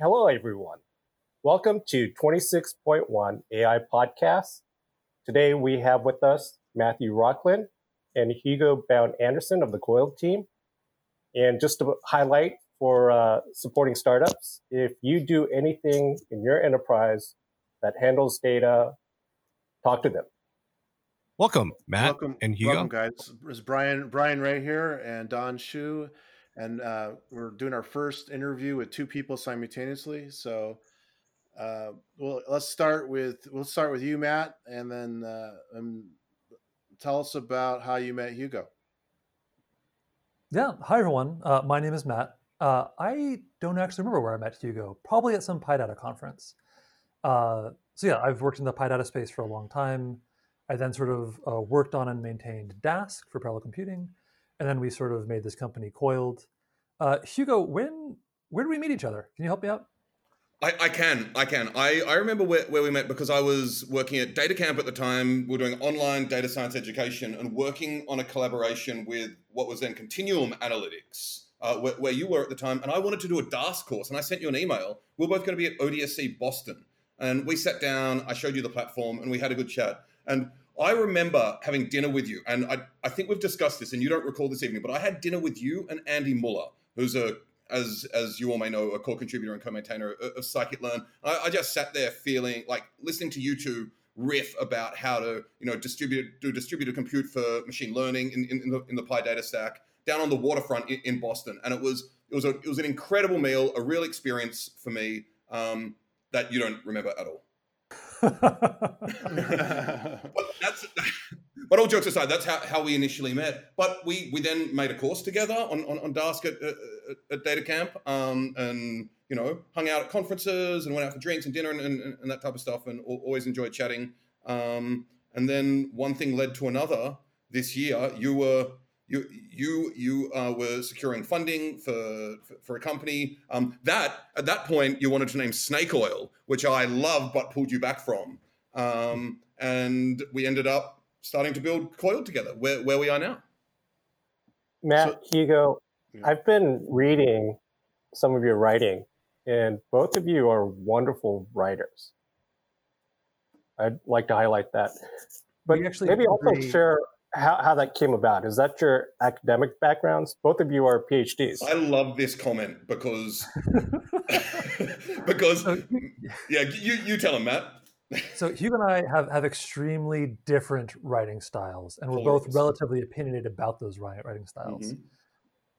hello, everyone. Welcome to 26.1 AI Podcast. Today we have with us Matthew Rocklin and Hugo Bowne-Anderson of the Coiled team. And just to highlight for uh, supporting startups, if you do anything in your enterprise that handles data, talk to them. Welcome, Matt welcome, and Hugo. Welcome, guys. It's Brian Brian Ray here and Don Shu and uh, we're doing our first interview with two people simultaneously. So, uh, well, let's start with we'll start with you, Matt, and then uh, um, tell us about how you met Hugo. Yeah, hi everyone. Uh, my name is Matt. Uh, I don't actually remember where I met Hugo. Probably at some PyData conference. Uh, so yeah, I've worked in the PyData space for a long time. I then sort of worked on and maintained Dask for parallel computing, and then we sort of made this company Coiled. Uh, Hugo, when where did we meet each other? Can you help me out? I, I can, I can. I, I remember where, where we met because I was working at Data Camp at the time. We were doing online data science education and working on a collaboration with what was then Continuum Analytics, uh, where, where, you were at the time. And I wanted to do a Dask course, and I sent you an email. We we're both going to be at ODSC Boston, and we sat down. I showed you the platform, and we had a good chat. And I remember having dinner with you, and I, I think we've discussed this, and you don't recall this evening, but I had dinner with you and Andy Mueller, who's a as as you all may know, a core contributor and co-maintainer of scikit-learn. I, I just sat there feeling like listening to you two riff about how to you know distribute do distributed compute for machine learning in, in, in the in the PyData stack down on the waterfront in, in, Boston, and it was it was a it was an incredible meal, a real experience for me um, that you don't remember at all. But that's but all jokes aside, that's how, how we initially met. But we we then made a course together on on, on Dask at, at, at Data Camp, um, and you know hung out at conferences and went out for drinks and dinner and, and, and that type of stuff, and always enjoyed chatting. Um, and then one thing led to another. This year, you were you you you uh, were securing funding for for, for a company um, that at that point you wanted to name Snake Oil, which I love but pulled you back from, um, and we ended up starting to build Coil together, where where we are now. Matt so, Hugo, yeah. I've been reading some of your writing, and both of you are wonderful writers. I'd like to highlight that. But actually maybe also share how, how that came about. Is that your academic backgrounds? Both of you are PhDs. I love this comment because because yeah, you you tell him, Matt. so Hugh and I have, have extremely different writing styles, and we're both relatively opinionated about those writing styles. Mm-hmm.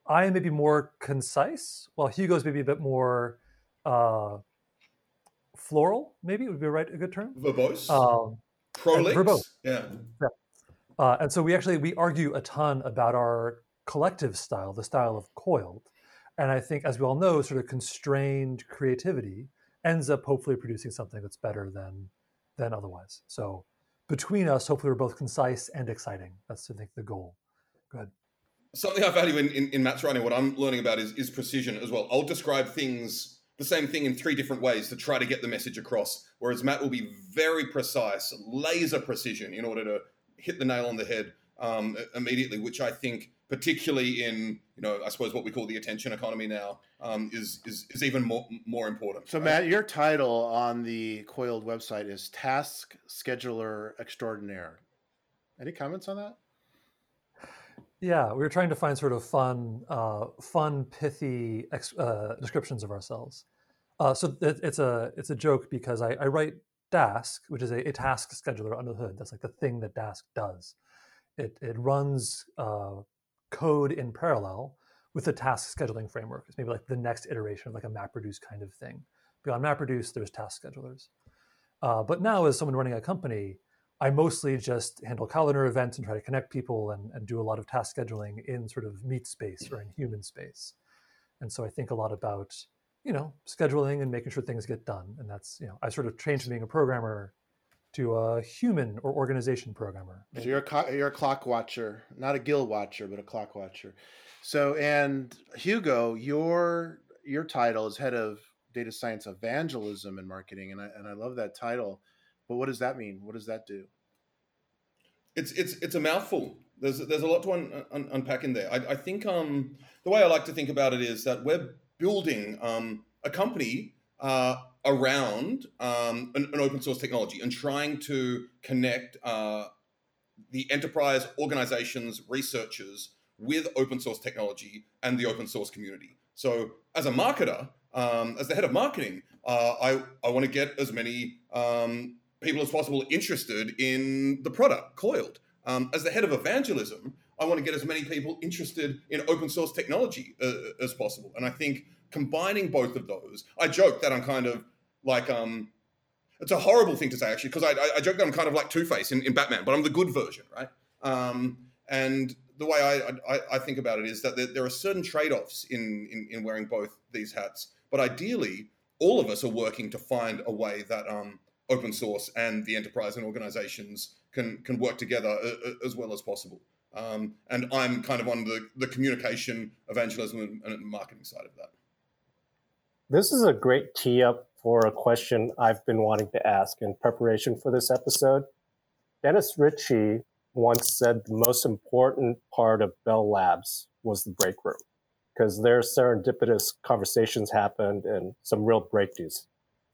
I am maybe more concise, while Hugo's maybe a bit more uh, floral. Maybe would be a right a good term. Verbose. Um, Prolix. Verbose. Yeah. yeah. Uh, and so we actually we argue a ton about our collective style, the style of coiled. And I think, as we all know, sort of constrained creativity ends up hopefully producing something that's better than than otherwise. So between us, hopefully we're both concise and exciting. That's I think the goal. Go ahead. Something I value in, in, in Matt's writing, what I'm learning about is, is precision as well. I'll describe things the same thing in three different ways to try to get the message across. Whereas Matt will be very precise, laser precision in order to hit the nail on the head um, immediately, which I think, particularly in you know, I suppose what we call the attention economy now, um, is, is is even more more important. So, right? Matt, your title on the Coiled website is Task Scheduler Extraordinaire. Any comments on that? Yeah, we were trying to find sort of fun, uh, fun, pithy uh, descriptions of ourselves. Uh, so it, it's a it's a joke because I, I write Dask, which is a, a, task scheduler under the hood. That's like the thing that Dask does. It, it runs uh, code in parallel with the task scheduling framework. It's maybe like the next iteration of like a MapReduce kind of thing. Beyond MapReduce, there's task schedulers. Uh, but now, as someone running a company, I mostly just handle calendar events and try to connect people and, and do a lot of task scheduling in sort of meat space or in human space. And so I think a lot about you know, scheduling and making sure things get done. And that's, you know, I sort of changed from being a programmer to a human or organization programmer. So you're a, you're a clock watcher, not a guild watcher, but a clock watcher. So, and Hugo, your your title is head of data science evangelism and marketing, and I and I love that title. But what does that mean? What does that do? It's it's it's a mouthful. There's there's a lot to un, un, unpack in there. I, I think um the way I like to think about it is that we're building um, a company uh, around um, an, an, open source technology and trying to connect uh, the enterprise organizations, researchers with open source technology and the open source community. So, as a marketer, um, as the head of marketing, uh, I, I want to get as many um, people as possible interested in the product, Coiled. Um, as the head of evangelism, I want to get as many people interested in open source technology uh, as possible. And I think combining both of those, I joke that I'm kind of like, um, it's a horrible thing to say actually, because I, I, joke that I'm kind of like Two Face in, in, Batman, but I'm the good version, right? Um, and the way I, I, I, think about it is that there, there are certain trade offs in, in, in, wearing both these hats. But ideally, all of us are working to find a way that um, open source and the enterprise and organizations can, can work together uh, uh, as well as possible. Um, and I'm kind of on the, the communication, evangelism, and, marketing side of that. This is a great tee up for a question I've been wanting to ask in preparation for this episode. Dennis Ritchie once said the most important part of Bell Labs was the break room because their serendipitous conversations happened and some real breakthroughs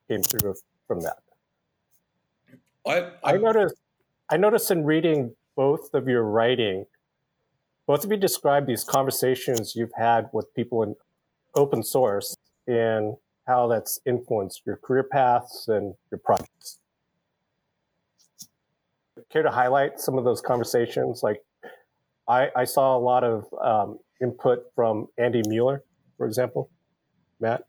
came through from that. I, I, I noticed I noticed in reading both of your writing, both of you describe these conversations you've had with people in open source and how that's influenced your career paths and your projects. Care to highlight some of those conversations? Like, I, I saw a lot of um, input from Andy Mueller, for example. Matt?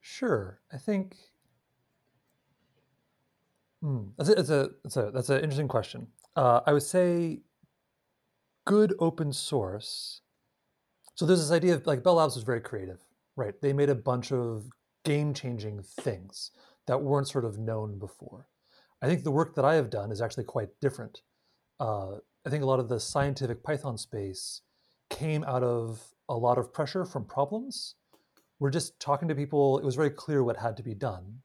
Sure. I think Hmm. That's a, it's a, it's a that's an interesting question. Uh, I would say good open source. So there's this idea of like Bell Labs was very creative, right? They made a bunch of game-changing things that weren't sort of known before. I think the work that I have done is actually quite different. Uh, I think a lot of the scientific Python space came out of a lot of pressure from problems. We're just talking to people. It was very clear what had to be done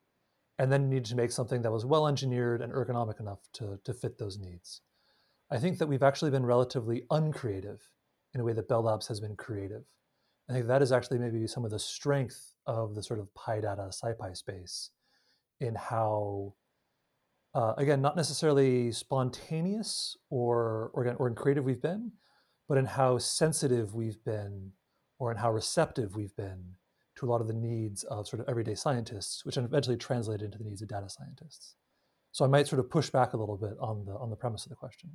and then you needed to make something that was well engineered and ergonomic enough to, to fit those needs. I think that we've actually been relatively uncreative in a way that Bell Labs has been creative. I think that is actually maybe some of the strength of the sort of PyData SciPy space in how, uh, again, not necessarily spontaneous or, or, or in creative we've been, but in how sensitive we've been or in how receptive we've been to a lot of the needs of sort of everyday scientists, which eventually translate into the needs of data scientists. So I might sort of push back a little bit on the on the premise of the question.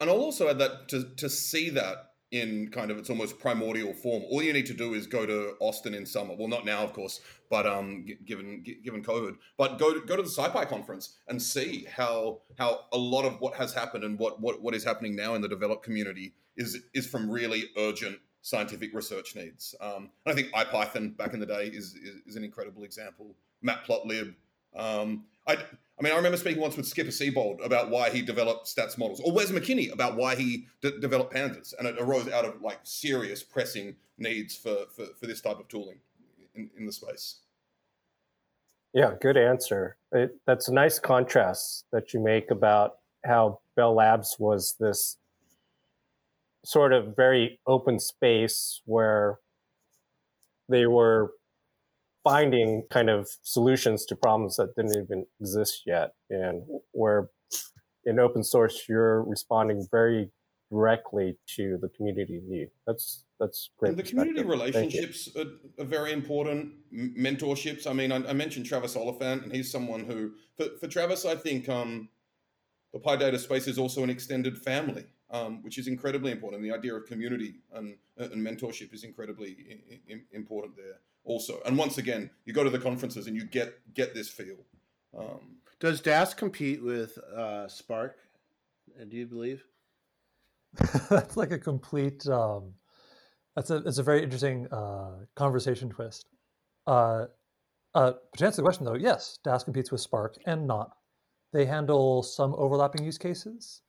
And I'll also add that to to see that in kind of its almost primordial form, all you need to do is go to Austin in summer. Well, not now, of course, but um, given given COVID, but go to, go to the SciPy conference and see how how a lot of what has happened and what what what is happening now in the developed community is is from really urgent scientific research needs. Um, I think IPython back in the day is, is, is an incredible example. Matplotlib. Um, I, I mean, I remember speaking once with Skipper Seabold about why he developed statsmodels, or Wes McKinney about why he d- developed pandas, and it arose out of like serious pressing needs for, for, for this type of tooling in, in the space. Yeah, good answer. It, that's a nice contrast that you make about how Bell Labs was this sort of very open space where they were finding kind of solutions to problems that didn't even exist yet and where in open source you're responding very directly to the community need. That's that's great and the community relationships are, are, very important. Mentorships i mean I, I, mentioned travis oliphant and he's someone who for, for travis i think um, the PyData space is also an extended family um, which is incredibly important. The idea of community and, and mentorship is incredibly I- I- important there also. And once again, you go to the conferences and you get get this feel. Um, Does Dask compete with uh, Spark? Uh, do you believe? that's like a complete. Um, that's a it's a very interesting uh, conversation twist. Uh, uh, to answer the question though, yes, Dask competes with Spark and not. They handle some overlapping use cases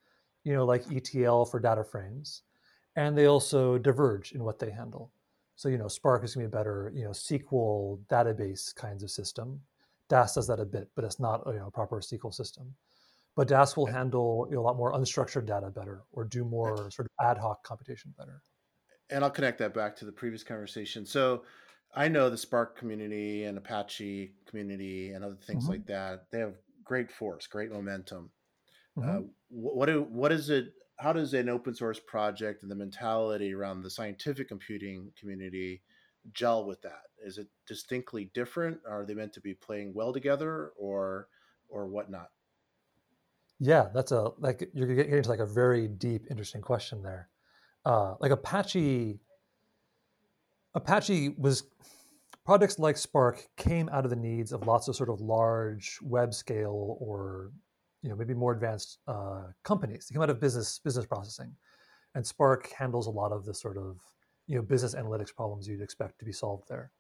you know, like ETL for data frames, and they also diverge in what they handle. So, you know, Spark is going to be a better, you know, SQL database kinds of system. Dask does that a bit, but it's not you know, a proper SQL system. But Dask will handle you know, a lot more unstructured data better or do more sort of ad hoc computation better. And I'll connect that back to the previous conversation. So, I know the Spark community and Apache community and other things mm-hmm. like that. They have great force, great momentum. Mm-hmm. Uh, what do, what is it? How does an open source project and the mentality around the scientific computing community gel with that? Is it distinctly different? Are they meant to be playing well together, or or whatnot? Yeah, that's a like you're getting into like a very deep, interesting question there. Uh, like Apache, Apache was projects like Spark came out of the needs of lots of sort of large web scale or you know maybe more advanced uh, companies. They come out of business business processing, and Spark handles a lot of the sort of you know business analytics problems you'd expect to be solved there.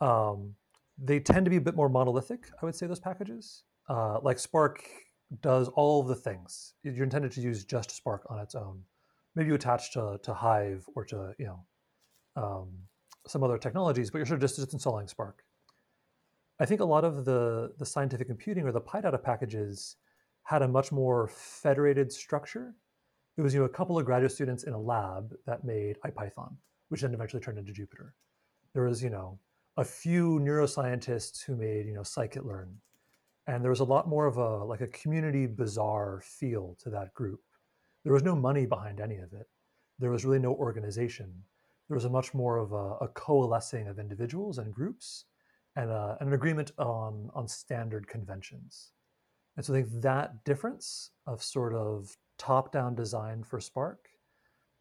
Um, they tend to be a bit more monolithic, I would say. Those packages, uh, like Spark, does all the things. You're intended to use just Spark on its own. Maybe you attach to, to Hive or to you know um, some other technologies, but you're sort of just, just installing Spark. I think a lot of the the scientific computing or the PyData packages had a much more federated structure it was you know a couple of graduate students in a lab that made IPython, which then eventually turned into Jupyter. There was you know a few neuroscientists who made you know scikit-learn, and there was a lot more of a like a community bazaar feel to that group. There was no money behind any of it. There was really no organization. There was a much more of a, a coalescing of individuals and groups, and, a, and an agreement on on standard conventions. And so I think that difference of sort of top-down design for Spark,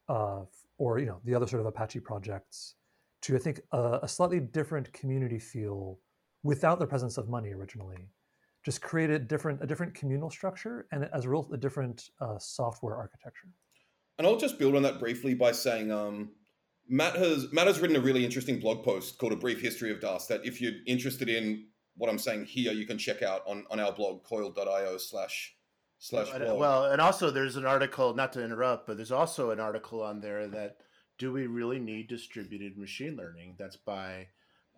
uh, or you know the other sort of Apache projects, to I think a, a, slightly different community feel without the presence of money originally, just created different a different communal structure and as a result a different uh, software architecture. And I'll just build on that briefly by saying um, Matt has Matt has written a really interesting blog post called "A Brief History of Dask." That if you're interested in what I'm saying here, you can check out on on our blog coil.io/slash slash blog. Well, and also there's an article, not to interrupt, but there's also an article on there that do we really need distributed machine learning? That's by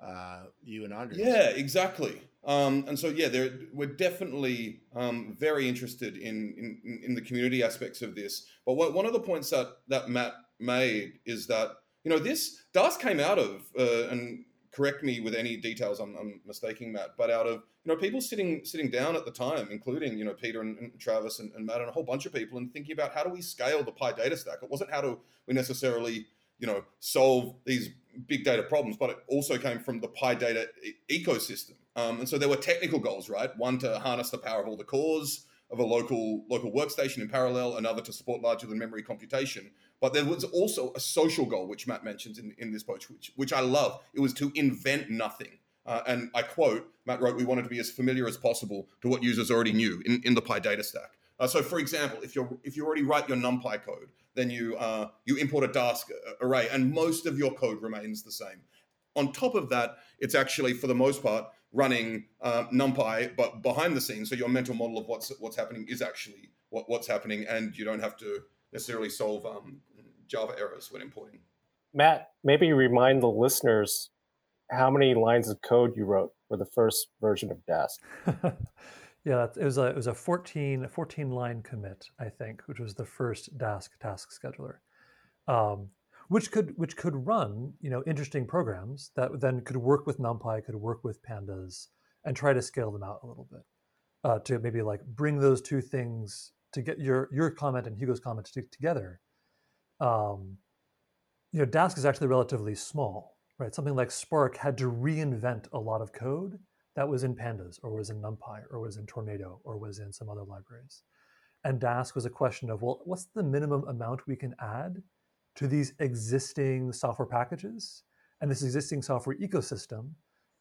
uh, you and Andreas. Yeah, exactly. Um, and so yeah, we're definitely um, very interested in, in in the community aspects of this. But what, one of the points that that Matt made is that you know this Dask came out of uh, and correct me with any details I'm, I'm, mistaking, Matt. But out of you know people sitting sitting down at the time, including you know Peter and, and Travis and, and, Matt and a whole bunch of people, and thinking about how do we scale the PyData stack. It wasn't how do we necessarily you know solve these big data problems, but it also came from the PyData e- ecosystem. Um, and so there were technical goals, right? One to harness the power of all the cores of a local local workstation in parallel, another to support larger than memory computation. But there was also a social goal, which Matt mentions in, in this post, which, which I love. It was to invent nothing. Uh, and I quote, Matt wrote, we wanted to be as familiar as possible to what users already knew in, in the PyData stack. Uh, so, for example, if you if you already write your NumPy code, then you uh, you import a Dask array, and most of your code remains the same. On top of that, it's actually for the most part running uh, NumPy, but behind the scenes. So your mental model of what's what's happening is actually what, what's happening, and you don't have to necessarily solve um, Java errors when importing. Matt, maybe remind the listeners how many lines of code you wrote for the first version of Dask. yeah, it was a it was a 14, 14 line commit, I think, which was the first Dask task scheduler, um, which could which could run you know interesting programs that then could work with NumPy, could work with Pandas, and try to scale them out a little bit uh, to maybe like bring those two things to get your your comment and Hugo's comment to, together, um, you know, Dask is actually relatively small, right? Something like Spark had to reinvent a lot of code that was in Pandas or was in NumPy or was in Tornado or was in some other libraries. And Dask was a question of, well, what's the minimum amount we can add to these existing software packages and this existing software ecosystem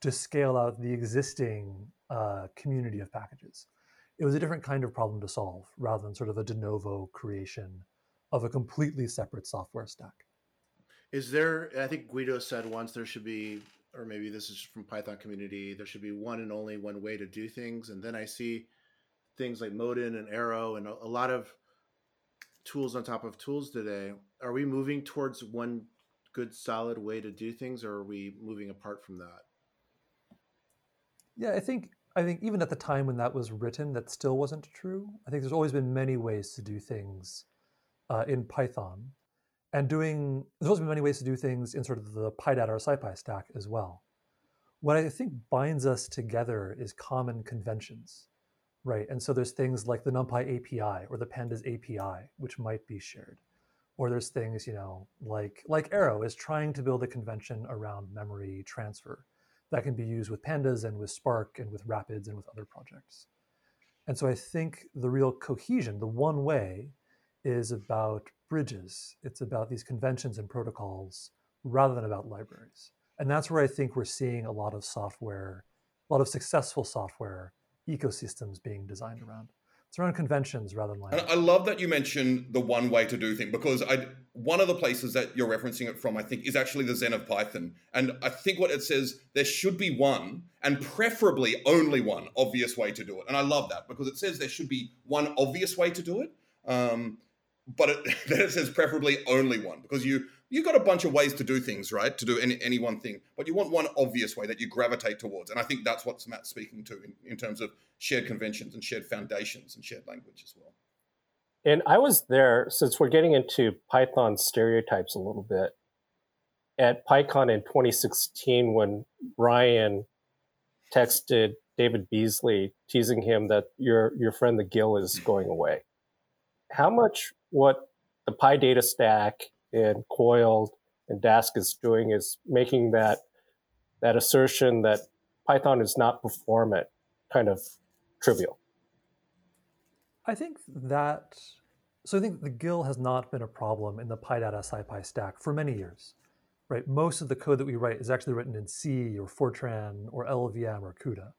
to scale out the existing uh, community of packages? it was a different kind of problem to solve rather than sort of a de novo creation of a completely separate software stack. Is there, I think Guido said once there should be, or maybe this is from Python community, there should be one and only one way to do things. And then I see things like Modin and Arrow and a lot of tools on top of tools today. Are we moving towards one good solid way to do things or are we moving apart from that? Yeah, I think I think even at the time when that was written, that still wasn't true. I think there's always been many ways to do things uh, in Python, and doing there's also many ways to do things in sort of the PyData or SciPy stack as well. What I think binds us together is common conventions, right? And so there's things like the NumPy API or the Pandas API, which might be shared, or there's things you know like like Arrow is trying to build a convention around memory transfer that can be used with Pandas and with Spark and with Rapids and with other projects. And so I think the real cohesion, the one way, is about bridges. It's about these conventions and protocols rather than about libraries. And that's where I think we're seeing a lot of software, a lot of successful software ecosystems being designed around. It's around conventions rather than language. I love that you mentioned the one way to do things because I one of the places that you're referencing it from, I think, is actually the Zen of Python. And I think what it says, there should be one, and preferably only one obvious way to do it. And I love that because it says there should be one obvious way to do it. Um, but it, then it says preferably only one because you you got a bunch of ways to do things, right? To do any, any one thing, but you want one obvious way that you gravitate towards. And I think that's what Matt's speaking to in, in terms of shared conventions and shared foundations and shared language as well. And I was there since we're getting into Python stereotypes a little bit at PyCon in 2016 when Ryan texted David Beazley teasing him that your your friend the GIL is going away. How much what the PyData stack and Coiled and Dask is doing is making that that assertion that Python is not performant kind of trivial. I think that so I think the GIL has not been a problem in the PyData SciPy stack for many years. Right? Most of the code that we write is actually written in C or Fortran or LLVM or CUDA.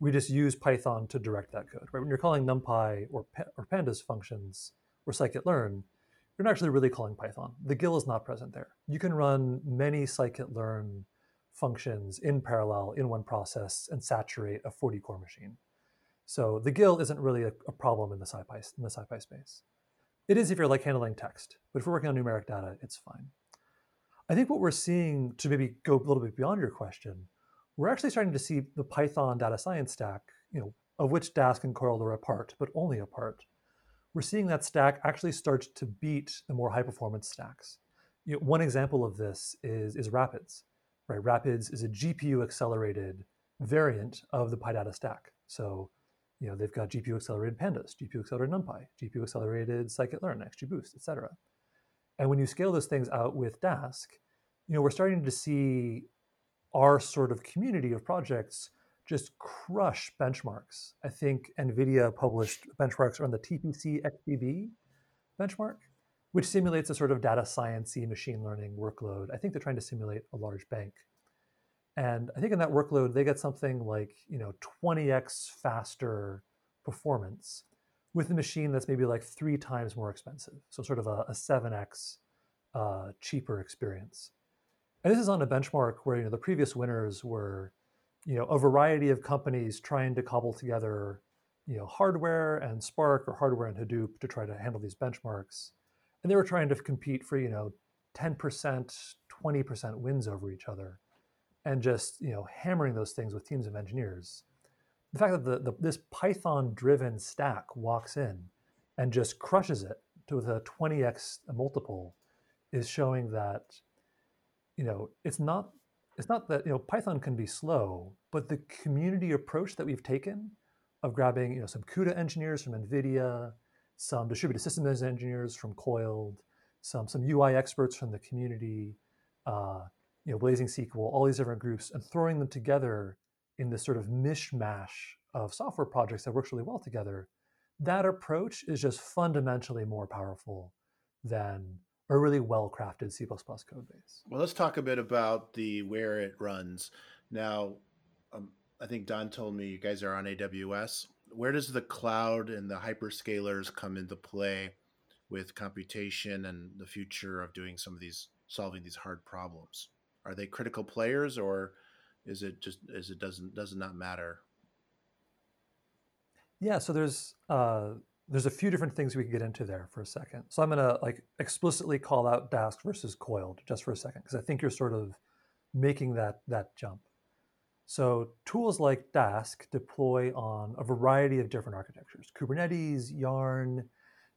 We just use Python to direct that code. Right? When you're calling NumPy or, or Pandas functions or scikit-learn, you're not actually really calling Python. The GIL is not present there. You can run many scikit-learn functions in parallel in one process and saturate a 40 core machine. So the GIL isn't really a, a problem in the SciPy in the SciPy space. It is if you're like handling text, but if we're working on numeric data, it's fine. I think what we're seeing to maybe go a little bit beyond your question, we're actually starting to see the Python data science stack, you know, of which Dask and Coiled are a part, but only a part, we're seeing that stack actually start to beat the more high performance stacks. You know, one example of this is, is Rapids. Right? Rapids is a GPU accelerated variant of the PyData stack. So, you know, they've got GPU accelerated pandas, GPU accelerated NumPy, GPU accelerated scikit-learn, XGBoost, et cetera. And when you scale those things out with Dask, you know, we're starting to see our sort of community of projects just crush benchmarks. I think NVIDIA published benchmarks on the TPCx-BB benchmark, which simulates a sort of data sciencey machine learning workload. I think they're trying to simulate a large bank. And I think in that workload, they get something like, you know, 20x faster performance with a machine that's maybe like three times more expensive. So sort of a, a 7x uh, cheaper experience. And this is on a benchmark where, you know, the previous winners were you know a variety of companies trying to cobble together you know hardware and spark or hardware and hadoop to try to handle these benchmarks. And they were trying to compete for you know 10% 20% wins over each other and just you know hammering those things with teams of engineers. The fact that the, the this python driven stack walks in and just crushes it to with a 20x multiple is showing that you know it's not it's not that you know Python can be slow, but the community approach that we've taken of grabbing you know some CUDA engineers from NVIDIA, some distributed systems engineers from Coiled, some some UI experts from the community, uh, you know Blazing SQL, all these different groups, and throwing them together in this sort of mishmash of software projects that works really well together. That approach is just fundamentally more powerful than a really well crafted C code base. Well, let's talk a bit about the where it runs. Now, um, I think Don told me you guys are on AWS. Where does the cloud and the hyperscalers come into play with computation and the future of doing some of these solving these hard problems? Are they critical players, or is it just is it doesn't does it not matter? Yeah, so there's uh, there's a few different things we can get into there for a second. So I'm going to like explicitly call out Dask versus coiled just for a second because I think you're sort of making that that jump. So tools like Dask deploy on a variety of different architectures: Kubernetes, Yarn,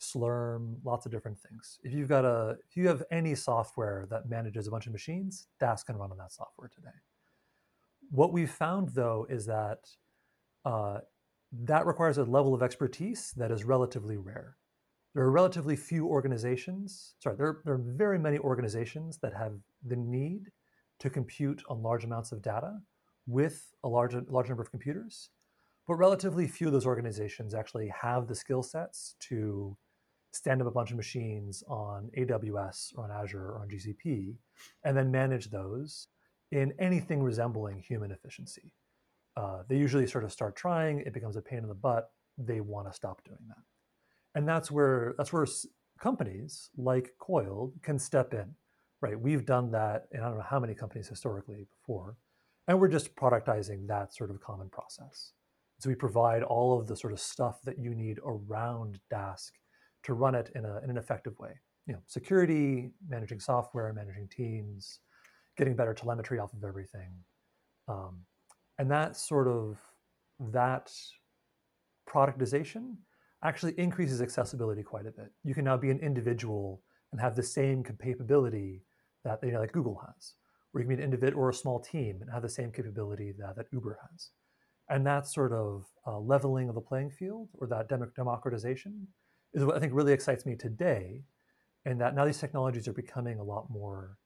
Slurm, lots of different things. If you've got a, if you have any software that manages a bunch of machines, Dask can run on that software today. What we've found though is that uh, that requires a level of expertise that is relatively rare. There are relatively few organizations, sorry, there, there are very many organizations that have the need to compute on large amounts of data with a large, large number of computers, but relatively few of those organizations actually have the skill sets to stand up a bunch of machines on AWS or on Azure or on GCP and then manage those in anything resembling human efficiency. Uh, they usually sort of start trying, it becomes a pain in the butt, they want to stop doing that. And that's where that's where companies like Coiled can step in, right? We've done that in I don't know how many companies historically before, and we're just productizing that sort of common process. So we provide all of the sort of stuff that you need around Dask to run it in, a, in an effective way. You know, security, managing software, managing teams, getting better telemetry off of everything. Um, and that sort of that productization actually increases accessibility quite a bit. You can now be an individual and have the same capability that you know, like Google has, or you can be an individual or a small team and have the same capability that, that Uber has. And that sort of uh, leveling of the playing field or that dem- democratization is what I think really excites me today. And that now these technologies are becoming a lot more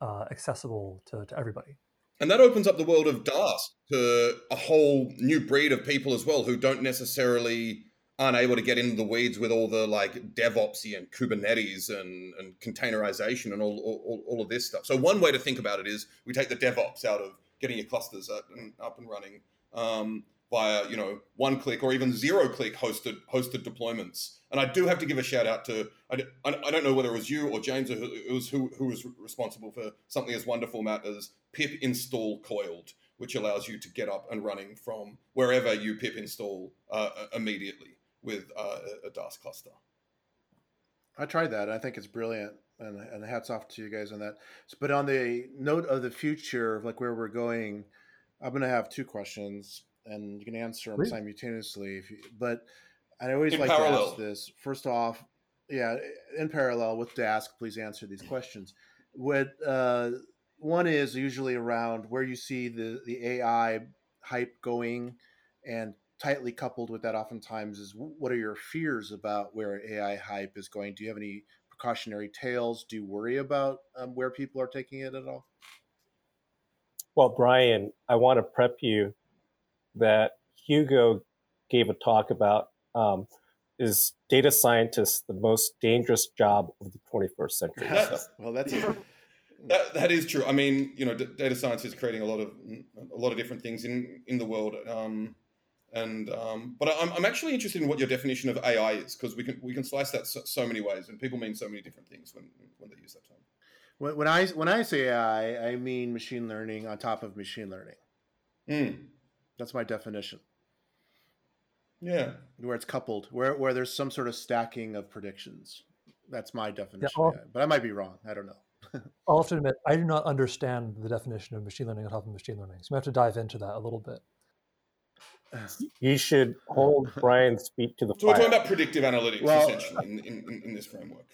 uh, accessible to, to everybody. And that opens up the world of Dask to a whole new breed of people as well who don't necessarily aren't able to get into the weeds with all the like DevOpsy and Kubernetes and, and containerization and all, all, all of this stuff. So one way to think about it is we take the DevOps out of getting your clusters up and, up and running um, via you know one click or even zero click hosted hosted deployments. And I do have to give a shout out to I, I don't know whether it was you or James or it was who who was responsible for something as wonderful, Matt, as pip install coiled, which allows you to get up and running from wherever you pip install uh, immediately with uh, a Dask cluster. I tried that. I think it's brilliant, and, and hats off to you guys on that. But on the note of the future, like where we're going, I'm going to have two questions, and you can answer them Please. simultaneously. If you, but I always in like parallel. to ask this. First off, yeah, in parallel with Dask, please answer these questions. What uh, one is usually around where you see the the AI hype going, and tightly coupled with that oftentimes is what are your fears about where AI hype is going? Do you have any precautionary tales? Do you worry about um, where people are taking it at all? Well, Brian, I want to prep you that Hugo gave a talk about um, is data scientists the most dangerous job of the 21st century? well, that's that, that is true. I mean, you know, d- data science is creating a lot of a lot of different things in in the world. Um, and um, but I'm, I'm actually interested in what your definition of AI is because we can we can slice that so, so, many ways, and people mean so many different things when when they use that term. When, when I when I say AI, I mean machine learning on top of machine learning. Mm. That's my definition. Yeah, where it's coupled, where where there's some sort of stacking of predictions. That's my definition. Yeah, but I might be wrong. I don't know. I'll have to admit, I do not understand the definition of machine learning on top of machine learning. So we have to dive into that a little bit. You should hold Brian's feet to the so fire. we're talking about predictive analytics well, essentially in, in, in, this framework.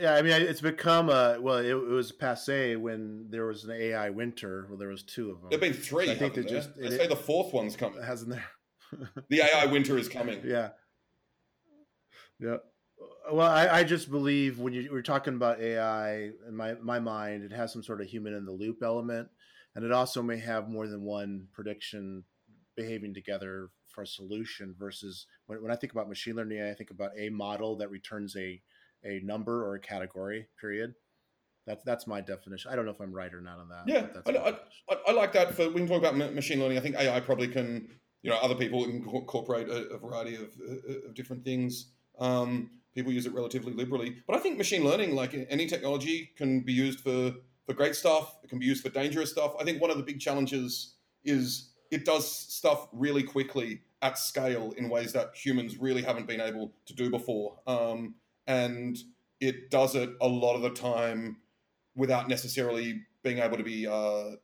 Yeah, I mean, it's become a well. It, it, was passe when there was an AI winter. Well, there was two of them. There've been three. I think they just. They say the fourth one's coming. Hasn't there? the AI winter is coming. Yeah. Yeah. Well, I, I just believe when you, we're talking about AI, in my my mind, it has some sort of human in the loop element, and it also may have more than one prediction behaving together for a solution versus when, when I think about machine learning, I think about a model that returns a, a number or a category, period. That's that's my definition. I don't know if I'm right or not on that. Yeah, I, I, I, like that. For we can talk about machine learning. I think AI probably can, you know, other people incorporate a, a variety of, of, different things. Um, people use it relatively liberally, but I think machine learning, like any technology, can be used for for great stuff. It can be used for dangerous stuff. I think one of the big challenges is it does stuff really quickly at scale in ways that humans really haven't been able to do before. Um, and it does it a lot of the time without necessarily being able to be uh,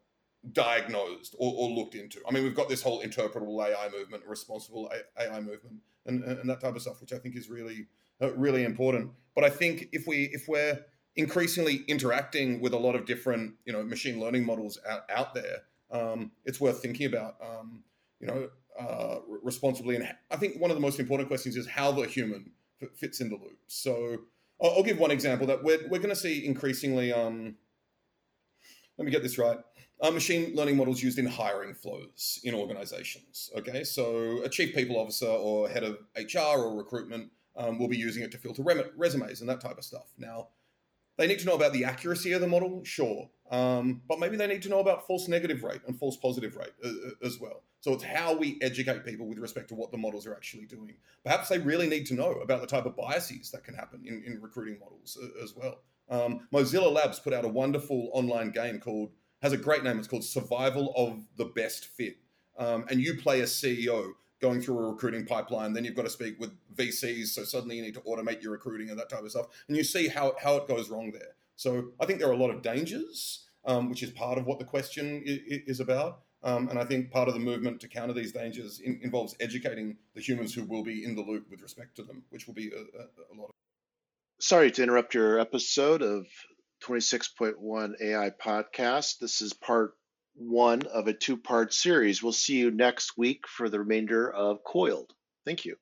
diagnosed or, or, looked into. I mean, we've got this whole interpretable AI movement, responsible AI movement, and, and that type of stuff, which I think is really, uh, really important. But I think if we if we're increasingly interacting with a lot of different, you know, machine learning models out out there, um, it's worth thinking about, um, you know, uh, responsibly. And I think one of the most important questions is how the human fits in the loop. So I'll, I'll give one example that we're we're going to see increasingly. Um, let me get this right uh, machine learning models used in hiring flows in organizations. Okay, so a chief people officer or head of HR or recruitment um, will be using it to filter rem- resumes and that type of stuff. Now, they need to know about the accuracy of the model, sure, um, but maybe they need to know about false negative rate and false positive rate uh, uh as well. So it's how we educate people with respect to what the models are actually doing. Perhaps they really need to know about the type of biases that can happen in, in recruiting models uh, as well. Um, Mozilla Labs put out a wonderful online game called has a great name. It's called Survival of the Best Fit. Um, and you play a CEO going through a recruiting pipeline. Then you've got to speak with VCs. So suddenly you need to automate your recruiting and that type of stuff. And you see how, how it goes wrong there. So I think there are a lot of dangers, um, which is part of what the question is about. Um, and I think part of the movement to counter these dangers in, involves educating the humans who will be in the loop with respect to them, which will be a, a, a lot of. Sorry to interrupt your episode of 26.1 AI podcast. This is part one of a two part series. We'll see you next week for the remainder of Coiled. Thank you.